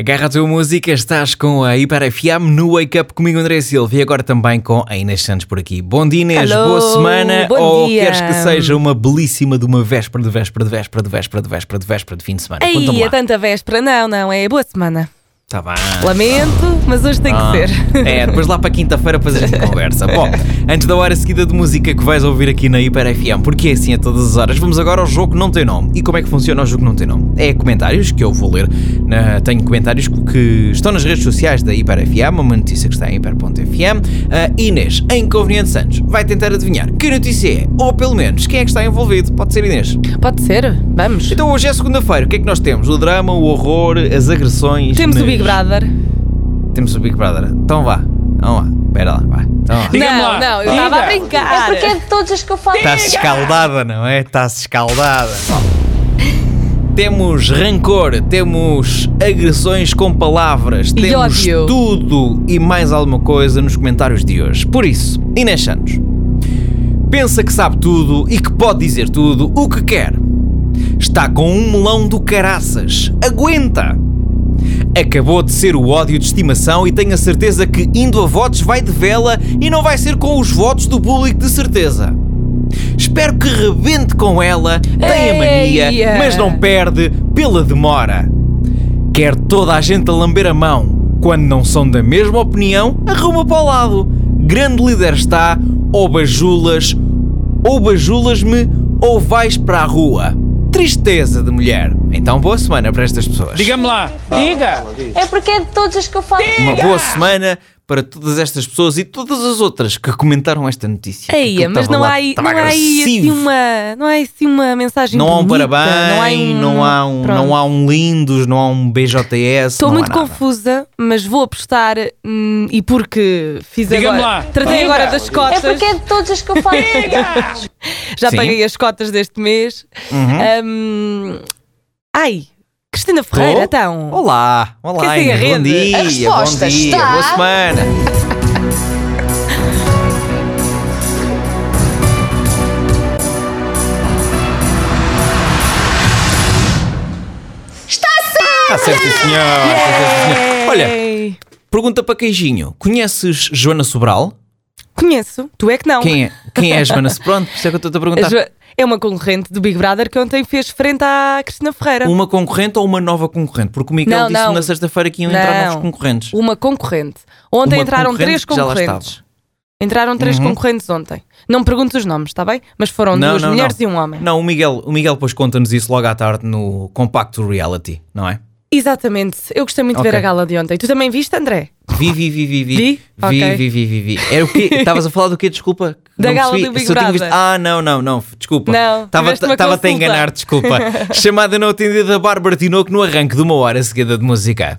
Agarra a tua música, estás com a Hiper FM no Wake Up comigo André Silva e agora também com a Inês Santos por aqui. Bom dia Inês, Alô, boa semana bom ou dia. queres que seja uma belíssima de uma véspera de véspera de véspera de véspera de véspera de véspera de fim de semana? Ei, é tanta véspera. Não, não, é boa semana. Tá bem. Lamento, mas hoje tem Ah, que ser. É, depois lá para quinta-feira depois a gente conversa. Bom, antes da hora seguida de música que vais ouvir aqui na Hiper FM, porque é assim a todas as horas, vamos agora ao jogo que não tem nome. E como é que funciona o jogo que não tem nome? É comentários que eu vou ler. Na- tenho comentários que- estão nas redes sociais da Hiper FM, uma notícia que está em hiper.fm. A Inês, a Inconveniente Santos, vai tentar adivinhar que notícia é, ou pelo menos quem é que está envolvido. Pode ser Inês. Pode ser? Vamos. Então hoje é segunda-feira, o que é que nós temos? O drama, o horror, as agressões. Temos o Big Brother. temos o Big Brother. Então vá. Vamos lá. Espera lá. Vai. Então não, lá. não, eu estava a brincar. É porque é de todas as que eu falo. Está-se escaldada, não é? Está-se escaldada. Temos rancor, temos agressões com palavras, E temos ódio. tudo e mais alguma coisa nos comentários de hoje. Por isso, Inês Santos, pensa que sabe tudo e que pode dizer tudo o que quer. Está com um melão do caraças. Aguenta! Acabou de ser o ódio de estimação e tenho a certeza que indo a votos vai de vela e não vai ser com os votos do público de certeza. Espero que rebente com ela, tem a mania, Eia. mas não perde pela demora. Quer toda a gente a lamber a mão. Quando não são da mesma opinião, arruma para o lado. Grande líder está, ou bajulas, ou bajulas-me, ou vais para a rua. Tristeza de mulher. Então boa semana para estas pessoas. Diga-me lá. Diga. É porque é de todas as que eu falo. Uma boa semana para todas estas pessoas e todas as outras que comentaram esta notícia. Eia, mas não lá, há aí, não há aí assim uma, não há assim uma mensagem Não há um bonita, parabéns, não há um, não há um, não há um lindos, não há um BJS. Estou muito nada. confusa, mas vou apostar hum, e porque fiz Diga-me agora, lá. tratei Diga. agora das É cotas, porque é de todas as que eu falo. já Sim. paguei as cotas deste mês. Uhum. Hum, ai, Cristina Ferreira, então. Olá, olá, Quer bom rede. dia, A bom resposta dia, está- boa semana. Está certo, sim, senhor. está certo, senhor. Olha, pergunta para Queijinho: conheces Joana Sobral? Conheço, tu é que não. Quem é, quem é a Joana Sobral? Por isso é que eu estou-te a A perguntar. Jo- É uma concorrente do Big Brother que ontem fez frente à Cristina Ferreira. Uma concorrente ou uma nova concorrente? Porque o Miguel Não, disse não. na sexta-feira que iam entrar Não. novos concorrentes. Uma concorrente. Ontem Uma entraram concorrente três que já lá concorrentes. Entraram três Uhum. concorrentes ontem. Não me perguntes os nomes, está bem? Mas foram Não, duas não, mulheres não. e um homem. Não, o Miguel, o Miguel depois conta-nos isso logo à tarde no Compacto Reality, não é? Exatamente. Eu gostei muito de ver Ok. a gala de ontem. Tu também viste, André? Vi, vi, vi, vi, vi. Vi? Vi, Ok. vi, vi, vi, vi. Era o quê? Estavas a falar do quê? Desculpa. Da Não gala percebi. do Big tinha Brother. visto- Ah, não, não, não. Desculpa. Não, Estava tiveste uma Estava-te a enganar, desculpa. Chamada não atendida da Bárbara Tinoco no arranque de uma hora seguida de música.